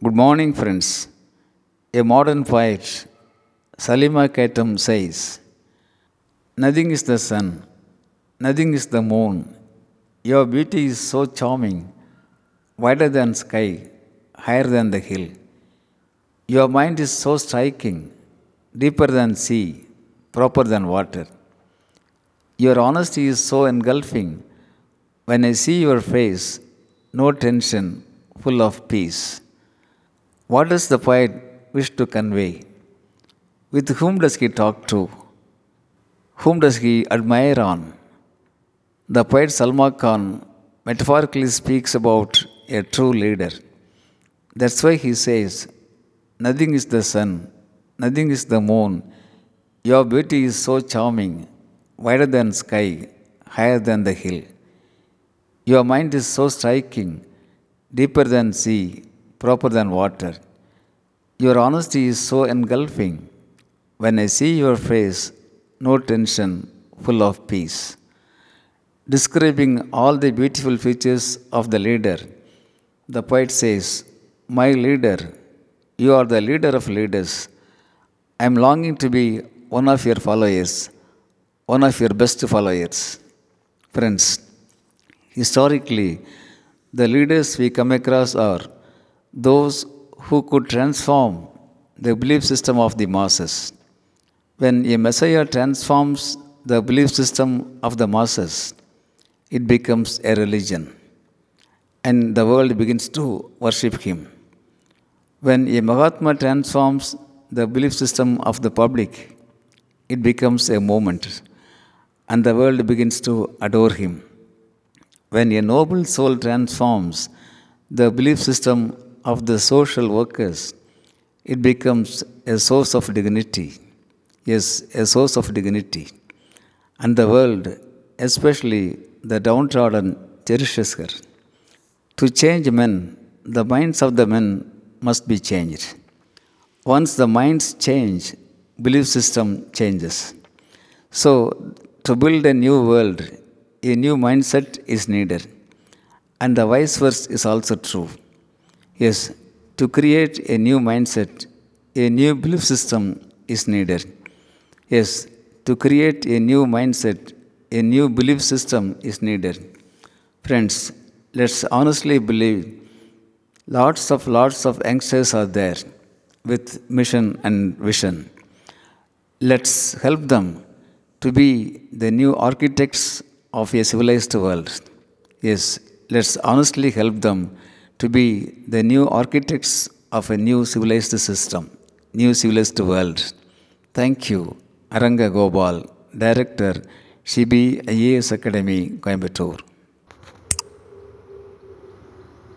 Good morning, friends. A modern poet, Salima Kaitam says, Nothing is the sun, nothing is the moon. Your beauty is so charming, wider than sky, higher than the hill. Your mind is so striking, deeper than sea, proper than water. Your honesty is so engulfing. When I see your face, no tension, full of peace. What does the poet wish to convey? With whom does he talk to? Whom does he admire on? The poet Salma Khan metaphorically speaks about a true leader. That's why he says, Nothing is the sun, nothing is the moon. Your beauty is so charming, wider than sky, higher than the hill. Your mind is so striking, deeper than sea, proper than water. Your honesty is so engulfing. When I see your face, no tension, full of peace. Describing all the beautiful features of the leader, the poet says, My leader, you are the leader of leaders. I am longing to be one of your followers, one of your best followers. Friends, historically, the leaders we come across are those who could transform the belief system of the masses. When a Messiah transforms the belief system of the masses, it becomes a religion and the world begins to worship him. When a Mahatma transforms the belief system of the public, it becomes a movement and the world begins to adore him. When a noble soul transforms the belief system of the social workers, it becomes a source of dignity. Yes, a source of dignity. And the world, especially the downtrodden, cherishes her. To change men, the minds of the men must be changed. Once the minds change, belief system changes. So, to build a new world, a new mindset is needed. And the vice versa is also true. Yes, to create a new mindset, a new belief system is needed. Yes, to create a new mindset, a new belief system is needed. Friends, let's honestly believe lots of lots of youngsters are there with mission and vision. Let's help them to be the new architects of a civilized world. Yes, let's honestly help them to be the new architects of a new civilized system, new civilized world. Thank you, Aranga Gopal, Director, CB IAS Academy, Coimbatore.